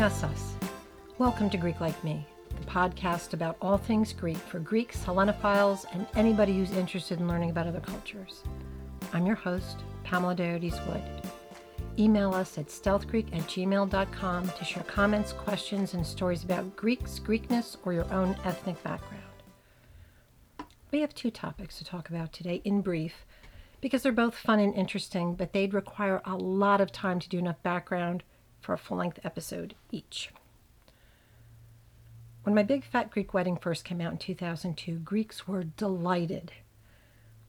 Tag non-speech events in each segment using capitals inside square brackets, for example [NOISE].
Yes. Welcome to Greek Like Me, the podcast about all things Greek for Greeks, Hellenophiles, and anybody who's interested in learning about other cultures. I'm your host, Pamela Diodes Wood. Email us at stealthgreek at gmail.com to share comments, questions, and stories about Greeks, Greekness, or your own ethnic background. We have two topics to talk about today in brief because they're both fun and interesting, but they'd require a lot of time to do enough background for a full length episode each. When my big fat Greek wedding first came out in 2002, Greeks were delighted.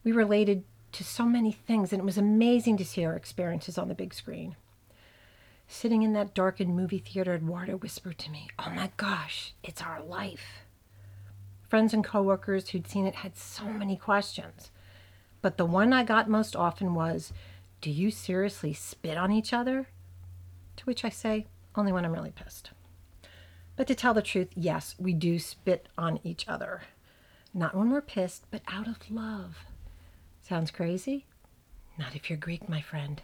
We related to so many things, and it was amazing to see our experiences on the big screen. Sitting in that darkened movie theater, Eduardo whispered to me, Oh my gosh, it's our life. Friends and coworkers who'd seen it had so many questions. But the one I got most often was, Do you seriously spit on each other? To which I say, Only when I'm really pissed. But to tell the truth, yes, we do spit on each other. Not when we're pissed, but out of love. Sounds crazy? Not if you're Greek, my friend.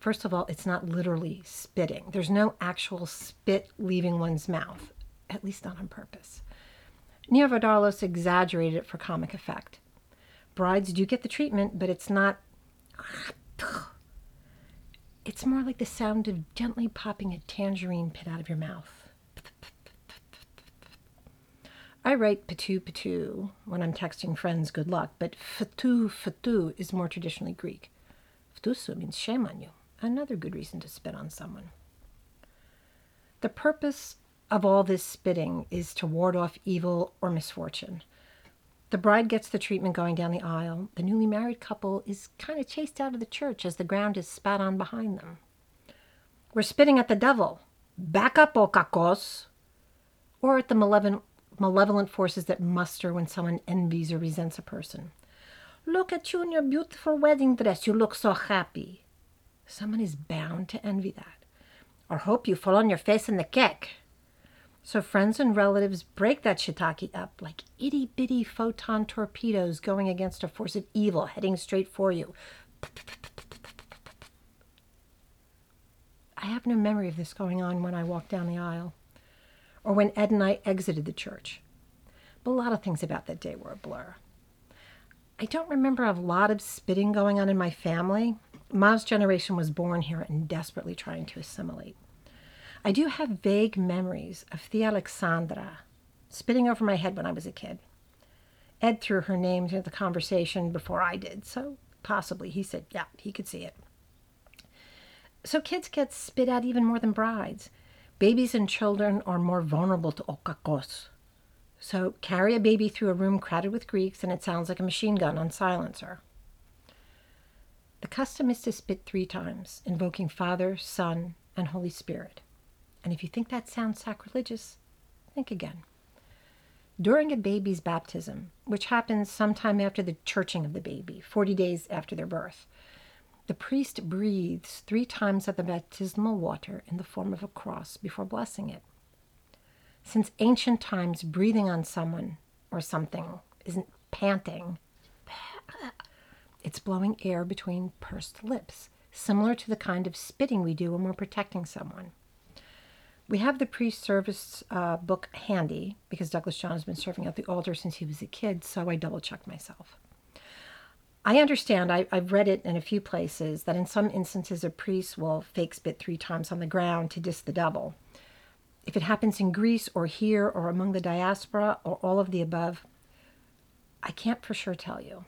First of all, it's not literally spitting. There's no actual spit leaving one's mouth, at least not on purpose. Nia Vardalos exaggerated it for comic effect. Brides do get the treatment, but it's not. It's more like the sound of gently popping a tangerine pit out of your mouth. I write patu patu when I'm texting friends good luck, but ftou ftou is more traditionally Greek. Ftusu means shame on you, another good reason to spit on someone. The purpose of all this spitting is to ward off evil or misfortune. The bride gets the treatment going down the aisle. The newly married couple is kind of chased out of the church as the ground is spat on behind them. We're spitting at the devil. Back up, O kakos! Or at the malevolent, malevolent forces that muster when someone envies or resents a person. Look at you in your beautiful wedding dress. You look so happy. Someone is bound to envy that. Or hope you fall on your face in the cake. So friends and relatives break that shiitake up like itty bitty photon torpedoes going against a force of evil heading straight for you. I have no memory of this going on when I walked down the aisle or when Ed and I exited the church. But a lot of things about that day were a blur. I don't remember a lot of spitting going on in my family. Mom's generation was born here and desperately trying to assimilate. I do have vague memories of Thea Alexandra spitting over my head when I was a kid. Ed threw her name into the conversation before I did, so possibly he said, yeah, he could see it. So kids get spit at even more than brides. Babies and children are more vulnerable to okakos. So carry a baby through a room crowded with Greeks and it sounds like a machine gun on silencer. The custom is to spit three times, invoking Father, Son, and Holy Spirit. And if you think that sounds sacrilegious, think again. During a baby's baptism, which happens sometime after the churching of the baby, 40 days after their birth, the priest breathes three times of the baptismal water in the form of a cross before blessing it. Since ancient times, breathing on someone or something isn't panting, it's blowing air between pursed lips, similar to the kind of spitting we do when we're protecting someone. We have the priest service uh, book handy because Douglas John has been serving at the altar since he was a kid, so I double checked myself. I understand, I, have read it in a few places, that in some instances a priest will fake spit three times on the ground to diss the devil. If it happens in Greece or here or among the diaspora or all of the above, I can't for sure tell you.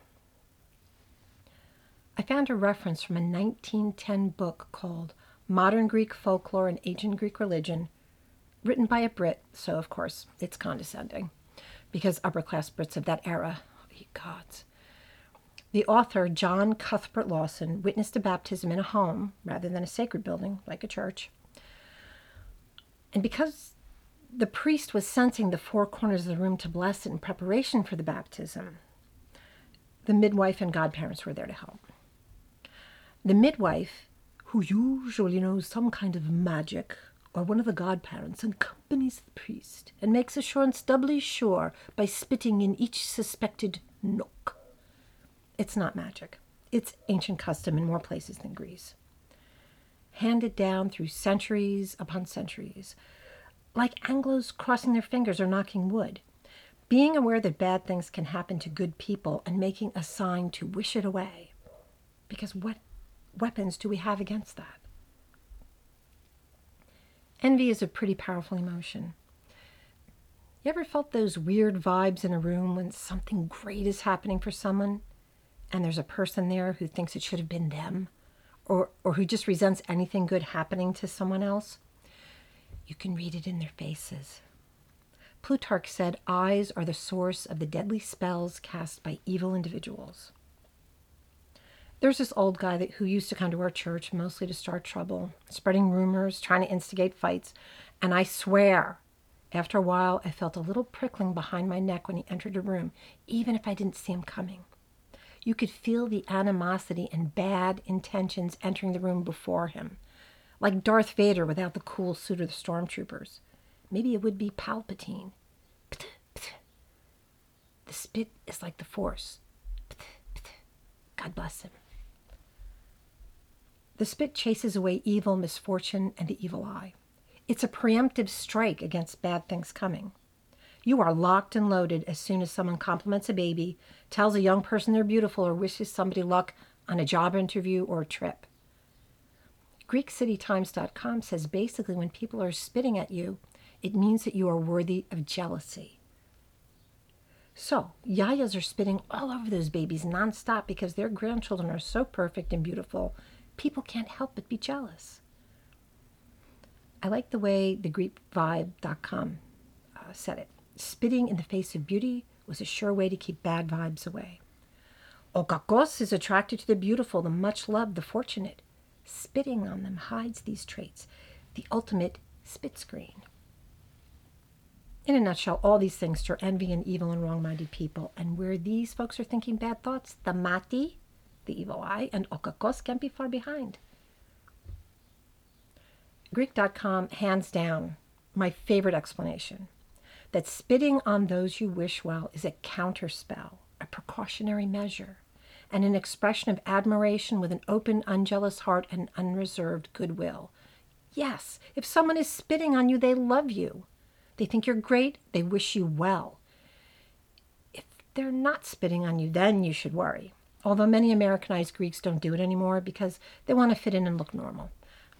I found a reference from a 1910 book called Modern Greek Folklore and Ancient Greek Religion, written by a Brit, so of course it's condescending, because upper class Brits of that era, oh, gods. The author, John Cuthbert Lawson, witnessed a baptism in a home rather than a sacred building like a church. And because the priest was censing the four corners of the room to bless it in preparation for the baptism, the midwife and godparents were there to help. The midwife who usually knows some kind of magic, or one of the godparents accompanies the priest and makes assurance doubly sure by spitting in each suspected nook. It's not magic. It's ancient custom in more places than Greece. handed down through centuries upon centuries, like Anglos crossing their fingers or knocking wood. Being aware that bad things can happen to good people and making a sign to wish it away. Because what weapons do we have against that? Envy is a pretty powerful emotion. You ever felt those weird vibes in a room when something great is happening for someone and there's a person there who thinks it should have been them or, or who just resents anything good happening to someone else? You can read it in their faces. Plutarch said eyes are the source of the deadly spells cast by evil individuals. There's this old guy that, who used to come to our church mostly to start trouble, spreading rumors, trying to instigate fights. And I swear, after a while, I felt a little prickling behind my neck when he entered a room, even if I didn't see him coming. You could feel the animosity and bad intentions entering the room before him, like Darth Vader without the cool suit of the stormtroopers. Maybe it would be Palpatine. The spit is like the Force. God bless him. The spit chases away evil, misfortune, and the evil eye. It's a preemptive strike against bad things coming. You are locked and loaded as soon as someone compliments a baby, tells a young person they're beautiful, or wishes somebody luck on a job interview or a trip. GreekCityTimes.com says basically when people are spitting at you, it means that you are worthy of jealousy. So, yayas are spitting all over those babies nonstop because their grandchildren are so perfect and beautiful people can't help but be jealous. I like the way the GreekVibe.com uh, said it. Spitting in the face of beauty was a sure way to keep bad vibes away. O kakos is attracted to the beautiful, the much loved, the fortunate. Spitting on them hides these traits, the ultimate spit screen. In a nutshell, all these things stir envy and evil and wrong minded people. And where these folks are thinking bad thoughts, the mati, the evil eye, and Okakos can't be far behind. Greek.com, hands down, my favorite explanation that spitting on those you wish well is a counterspell, a precautionary measure, and an expression of admiration with an open, unjealous heart and unreserved goodwill. Yes, if someone is spitting on you, they love you. They think you're great, they wish you well. If they're not spitting on you, then you should worry although many Americanized Greeks don't do it anymore because they want to fit in and look normal.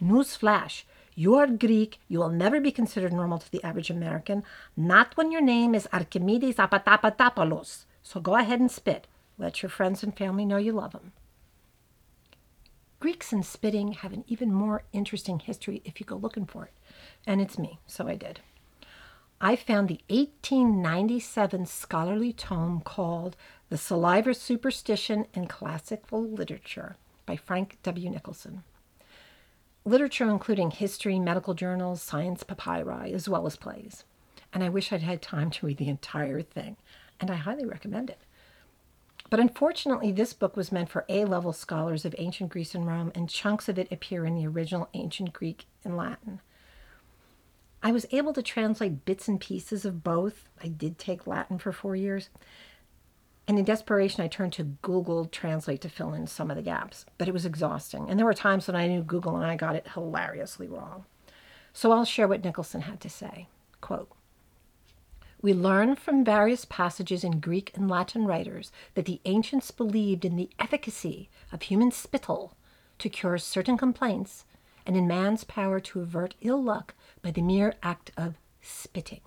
Newsflash you are Greek, you will never be considered normal to the average American, not when your name is Archimedes Apatapatopoulos. So go ahead and spit. Let your friends and family know you love them. Greeks and spitting have an even more interesting history if you go looking for it. And it's me, so I did. I found the 1897 scholarly tome called the Saliva Superstition in Classical Literature by Frank W. Nicholson. Literature including history, medical journals, science papyri, as well as plays. And I wish I'd had time to read the entire thing, and I highly recommend it. But unfortunately, this book was meant for A level scholars of ancient Greece and Rome, and chunks of it appear in the original ancient Greek and Latin. I was able to translate bits and pieces of both. I did take Latin for four years, and in desperation, I turned to Google Translate to fill in some of the gaps, but it was exhausting. And there were times when I knew Google and I got it hilariously wrong. So I'll share what Nicholson had to say. Quote, we learn from various passages in Greek and Latin writers that the ancients believed in the efficacy of human spittle to cure certain complaints and in man's power to avert ill luck by the mere act of spitting.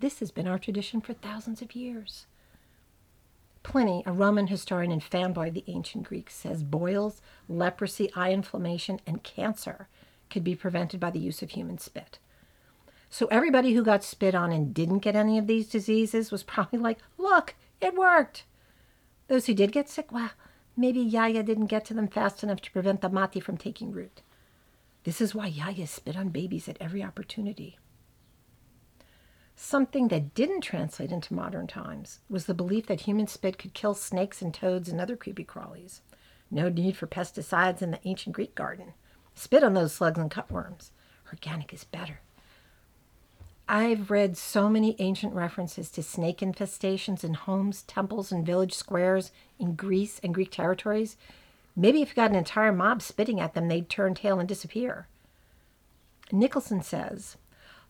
This has been our tradition for thousands of years. Pliny, a Roman historian and fanboy of the ancient Greeks, says boils, leprosy, eye inflammation, and cancer could be prevented by the use of human spit. So everybody who got spit on and didn't get any of these diseases was probably like, look, it worked. Those who did get sick, well, maybe Yaya didn't get to them fast enough to prevent the mati from taking root. This is why Yaya spit on babies at every opportunity. Something that didn't translate into modern times was the belief that human spit could kill snakes and toads and other creepy crawlies. No need for pesticides in the ancient Greek garden. Spit on those slugs and cutworms. Organic is better. I've read so many ancient references to snake infestations in homes, temples, and village squares in Greece and Greek territories. Maybe if you got an entire mob spitting at them, they'd turn tail and disappear. Nicholson says,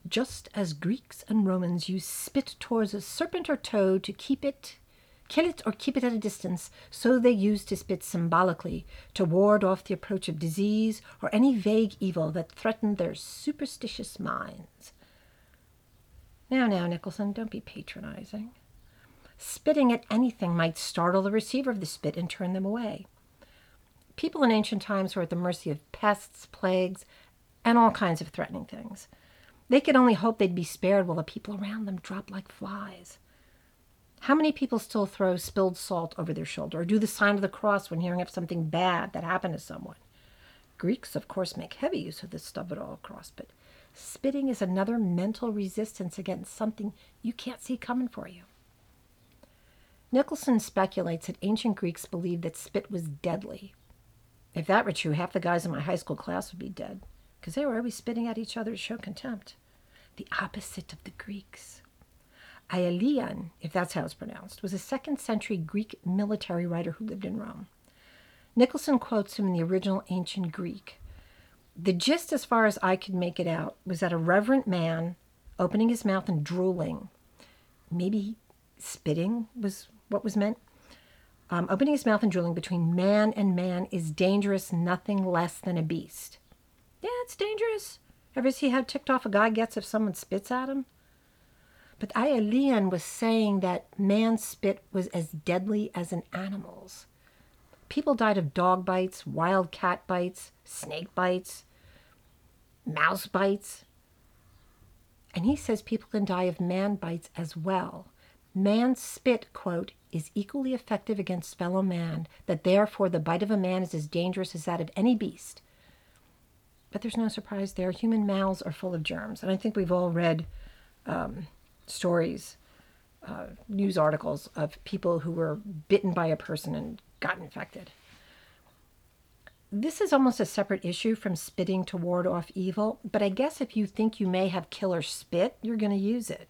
just as Greeks and Romans used spit towards a serpent or toad to keep it, kill it, or keep it at a distance, so they used to spit symbolically to ward off the approach of disease or any vague evil that threatened their superstitious minds. Now, now, Nicholson, don't be patronizing. Spitting at anything might startle the receiver of the spit and turn them away. People in ancient times were at the mercy of pests, plagues, and all kinds of threatening things. They could only hope they'd be spared while the people around them dropped like flies. How many people still throw spilled salt over their shoulder or do the sign of the cross when hearing of something bad that happened to someone? Greeks, of course, make heavy use of this stuff at all across, but spitting is another mental resistance against something you can't see coming for you. Nicholson speculates that ancient Greeks believed that spit was deadly. If that were true, half the guys in my high school class would be dead, because they were always spitting at each other to show contempt. The opposite of the Greeks. Aelian, if that's how it's pronounced, was a second century Greek military writer who lived in Rome. Nicholson quotes him in the original ancient Greek. The gist, as far as I could make it out, was that a reverent man opening his mouth and drooling, maybe spitting was what was meant. Um, opening his mouth and drooling between man and man is dangerous, nothing less than a beast. Yeah, it's dangerous. Ever see how ticked off a guy gets if someone spits at him? But Aelian was saying that man's spit was as deadly as an animal's. People died of dog bites, wild cat bites, snake bites, mouse bites. And he says people can die of man bites as well. Man's spit, quote, is equally effective against fellow man, that therefore the bite of a man is as dangerous as that of any beast. But there's no surprise there. Human mouths are full of germs. And I think we've all read um, stories, uh, news articles of people who were bitten by a person and got infected. This is almost a separate issue from spitting to ward off evil, but I guess if you think you may have killer spit, you're going to use it.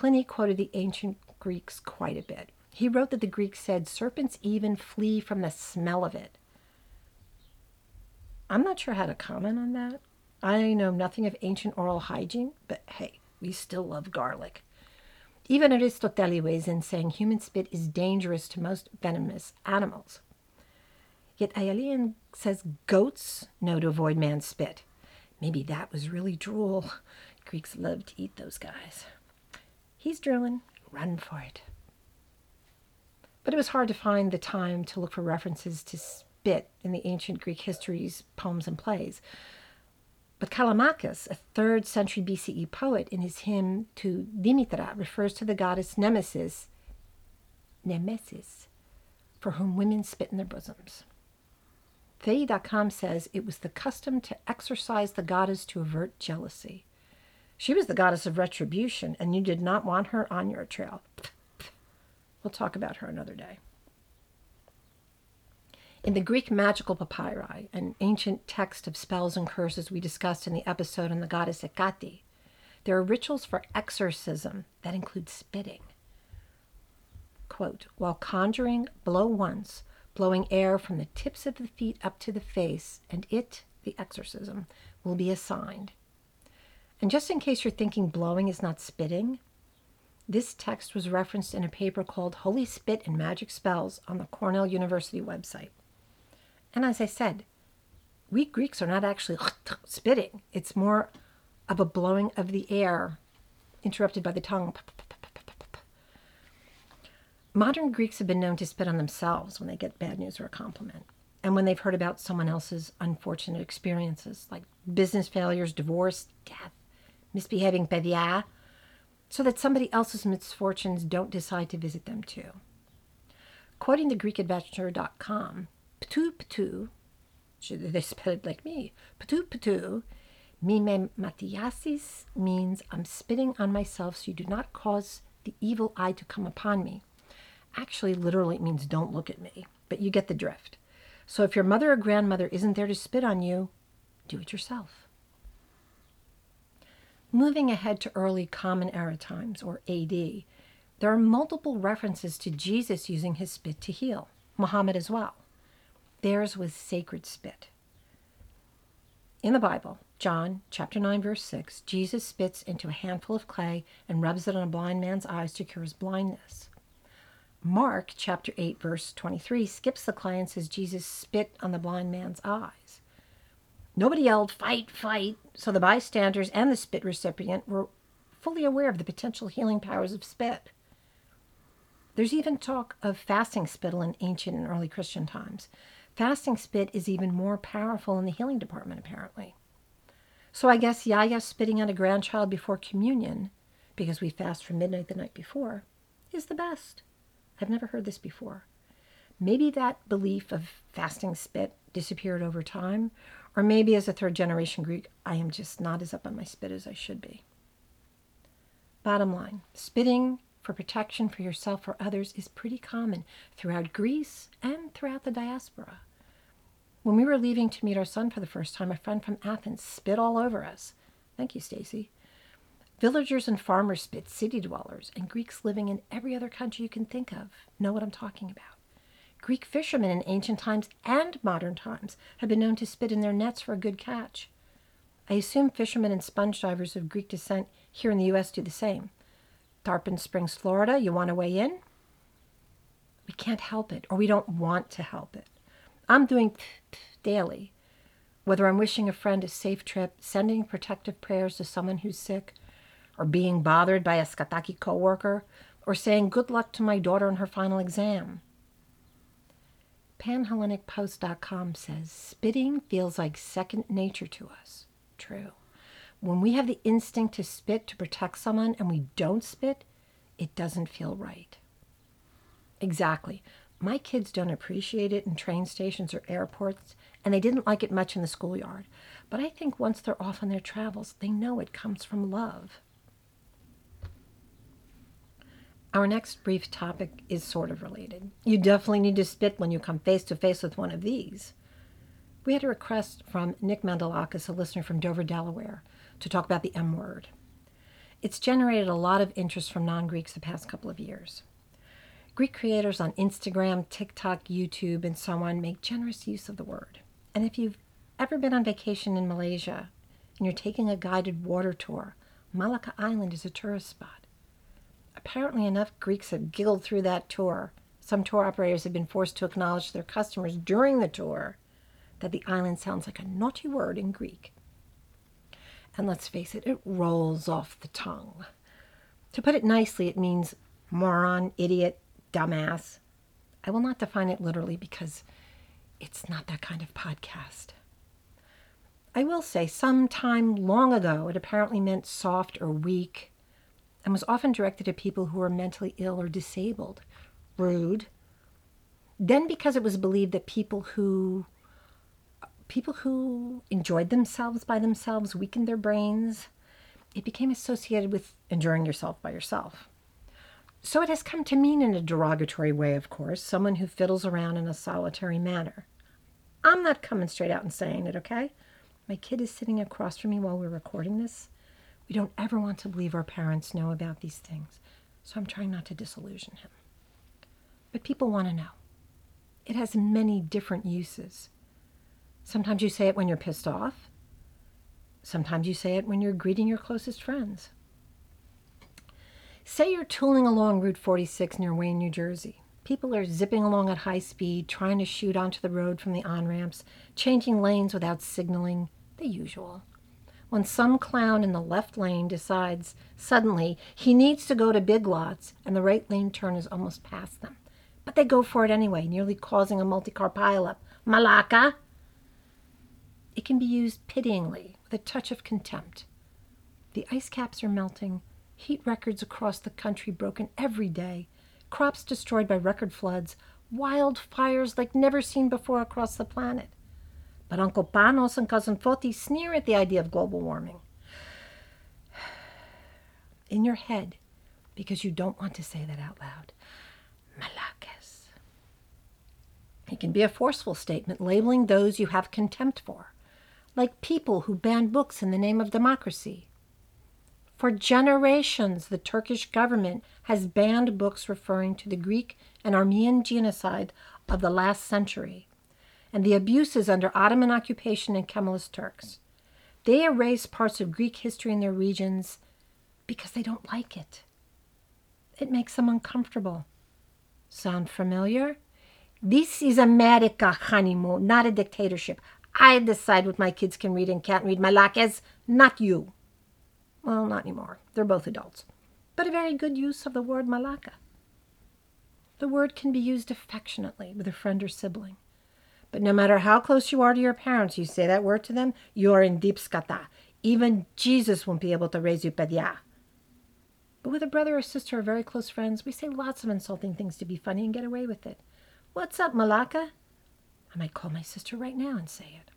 Pliny quoted the ancient Greeks quite a bit. He wrote that the Greeks said serpents even flee from the smell of it. I'm not sure how to comment on that. I know nothing of ancient oral hygiene, but hey, we still love garlic. Even Aristotle weighs in saying human spit is dangerous to most venomous animals. Yet Aelian says goats know to avoid man's spit. Maybe that was really drool. Greeks loved to eat those guys. He's drilling, Run for it. But it was hard to find the time to look for references to spit in the ancient Greek histories, poems, and plays. But Callimachus, a third century BCE poet, in his hymn to Demeter, refers to the goddess Nemesis, Nemesis, for whom women spit in their bosoms. Theoi.com says it was the custom to exorcise the goddess to avert jealousy. She was the goddess of retribution, and you did not want her on your trail. We'll talk about her another day. In the Greek magical papyri, an ancient text of spells and curses we discussed in the episode on the goddess Hecate, there are rituals for exorcism that include spitting. Quote, while conjuring, blow once, blowing air from the tips of the feet up to the face, and it, the exorcism, will be assigned. And just in case you're thinking blowing is not spitting, this text was referenced in a paper called Holy Spit and Magic Spells on the Cornell University website. And as I said, we Greeks are not actually [SNIFFS] spitting, it's more of a blowing of the air interrupted by the tongue. Modern Greeks have been known to spit on themselves when they get bad news or a compliment, and when they've heard about someone else's unfortunate experiences, like business failures, divorce, death, misbehaving pedia, so that somebody else's misfortunes don't decide to visit them too. Quoting the GreekAdventure.com, ptu ptu, they spell it like me, ptu ptu, mime matiasis means I'm spitting on myself so you do not cause the evil eye to come upon me. Actually, literally, it means don't look at me, but you get the drift. So if your mother or grandmother isn't there to spit on you, do it yourself. Moving ahead to early Common Era times, or AD, there are multiple references to Jesus using his spit to heal, Muhammad as well. Theirs was sacred spit. In the Bible, John chapter 9 verse 6, Jesus spits into a handful of clay and rubs it on a blind man's eyes to cure his blindness. Mark chapter 8 verse 23 skips the clay and says Jesus spit on the blind man's eyes. Nobody yelled fight fight, so the bystanders and the spit recipient were fully aware of the potential healing powers of spit. There's even talk of fasting spittle in ancient and early Christian times. Fasting spit is even more powerful in the healing department, apparently. So I guess Yaya spitting on a grandchild before communion, because we fast from midnight the night before, is the best. I've never heard this before. Maybe that belief of fasting spit disappeared over time, or maybe as a third generation Greek, I am just not as up on my spit as I should be. Bottom line spitting for protection for yourself or others is pretty common throughout Greece and throughout the diaspora. When we were leaving to meet our son for the first time, a friend from Athens spit all over us. Thank you, Stacy. Villagers and farmers spit, city dwellers, and Greeks living in every other country you can think of know what I'm talking about. Greek fishermen in ancient times and modern times have been known to spit in their nets for a good catch. I assume fishermen and sponge divers of Greek descent here in the U.S. do the same. Tarpon Springs, Florida, you want to weigh in? We can't help it, or we don't want to help it. I'm doing daily. Whether I'm wishing a friend a safe trip, sending protective prayers to someone who's sick, or being bothered by a skataki coworker, or saying good luck to my daughter in her final exam. PanHellenicPost.com says spitting feels like second nature to us. True. When we have the instinct to spit to protect someone and we don't spit, it doesn't feel right. Exactly. My kids don't appreciate it in train stations or airports, and they didn't like it much in the schoolyard. But I think once they're off on their travels, they know it comes from love. Our next brief topic is sort of related. You definitely need to spit when you come face to face with one of these. We had a request from Nick Mandelakis, a listener from Dover, Delaware, to talk about the M word. It's generated a lot of interest from non Greeks the past couple of years. Greek creators on Instagram, TikTok, YouTube, and so on make generous use of the word. And if you've ever been on vacation in Malaysia and you're taking a guided water tour, Malacca Island is a tourist spot. Apparently, enough Greeks have giggled through that tour. Some tour operators have been forced to acknowledge to their customers during the tour that the island sounds like a naughty word in Greek. And let's face it, it rolls off the tongue. To put it nicely, it means moron, idiot, dumbass. I will not define it literally because it's not that kind of podcast. I will say, some time long ago, it apparently meant soft or weak and was often directed at people who were mentally ill or disabled, rude. Then, because it was believed that people who people who enjoyed themselves by themselves weakened their brains, it became associated with enjoying yourself by yourself. So it has come to mean in a derogatory way, of course, someone who fiddles around in a solitary manner. I'm not coming straight out and saying it, okay? My kid is sitting across from me while we're recording this. We don't ever want to believe our parents know about these things, so I'm trying not to disillusion him. But people want to know. It has many different uses. Sometimes you say it when you're pissed off. Sometimes you say it when you're greeting your closest friends. Say you're tooling along Route 46 near Wayne, New Jersey. People are zipping along at high speed, trying to shoot onto the road from the on ramps, changing lanes without signaling, the usual. When some clown in the left lane decides suddenly he needs to go to Big Lots and the right lane turn is almost past them. But they go for it anyway, nearly causing a multi car pileup. Malaka! It can be used pityingly, with a touch of contempt. The ice caps are melting, heat records across the country broken every day, crops destroyed by record floods, wildfires like never seen before across the planet. But Uncle Panos and Cousin Foti sneer at the idea of global warming. [SIGHS] In your head, because you don't want to say that out loud. Malakes. It can be a forceful statement labeling those you have contempt for like people who ban books in the name of democracy. For generations, the Turkish government has banned books referring to the Greek and Armenian genocide of the last century. And the abuses under Ottoman occupation and Kemalist Turks. They erase parts of Greek history in their regions because they don't like it. It makes them uncomfortable. Sound familiar? This is America, honeymoon, not a dictatorship. I decide what my kids can read and can't read. My Malakas, not you. Well, not anymore. They're both adults. But a very good use of the word malaka. The word can be used affectionately with a friend or sibling. But no matter how close you are to your parents, you say that word to them, you're in deep skata. Even Jesus won't be able to raise you pedia. But with a brother or sister or very close friends, we say lots of insulting things to be funny and get away with it. What's up, Malaka? I might call my sister right now and say it.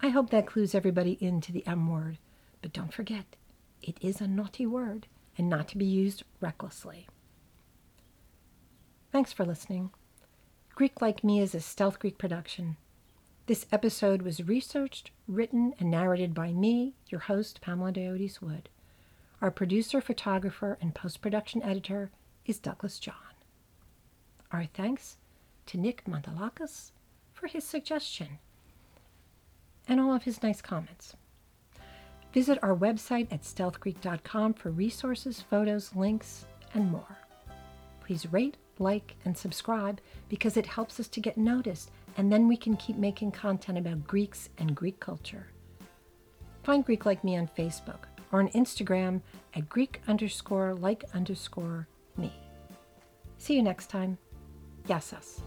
I hope that clues everybody into the M word, but don't forget, it is a naughty word and not to be used recklessly. Thanks for listening. Greek Like Me is a Stealth Greek production. This episode was researched, written, and narrated by me, your host, Pamela Diodes Wood. Our producer, photographer, and post production editor is Douglas John. Our thanks to Nick Montalakis for his suggestion and all of his nice comments. Visit our website at stealthgreek.com for resources, photos, links, and more. Please rate, like, and subscribe because it helps us to get noticed, and then we can keep making content about Greeks and Greek culture. Find Greek Like Me on Facebook or on Instagram at Greek underscore like underscore me. See you next time. Yassas.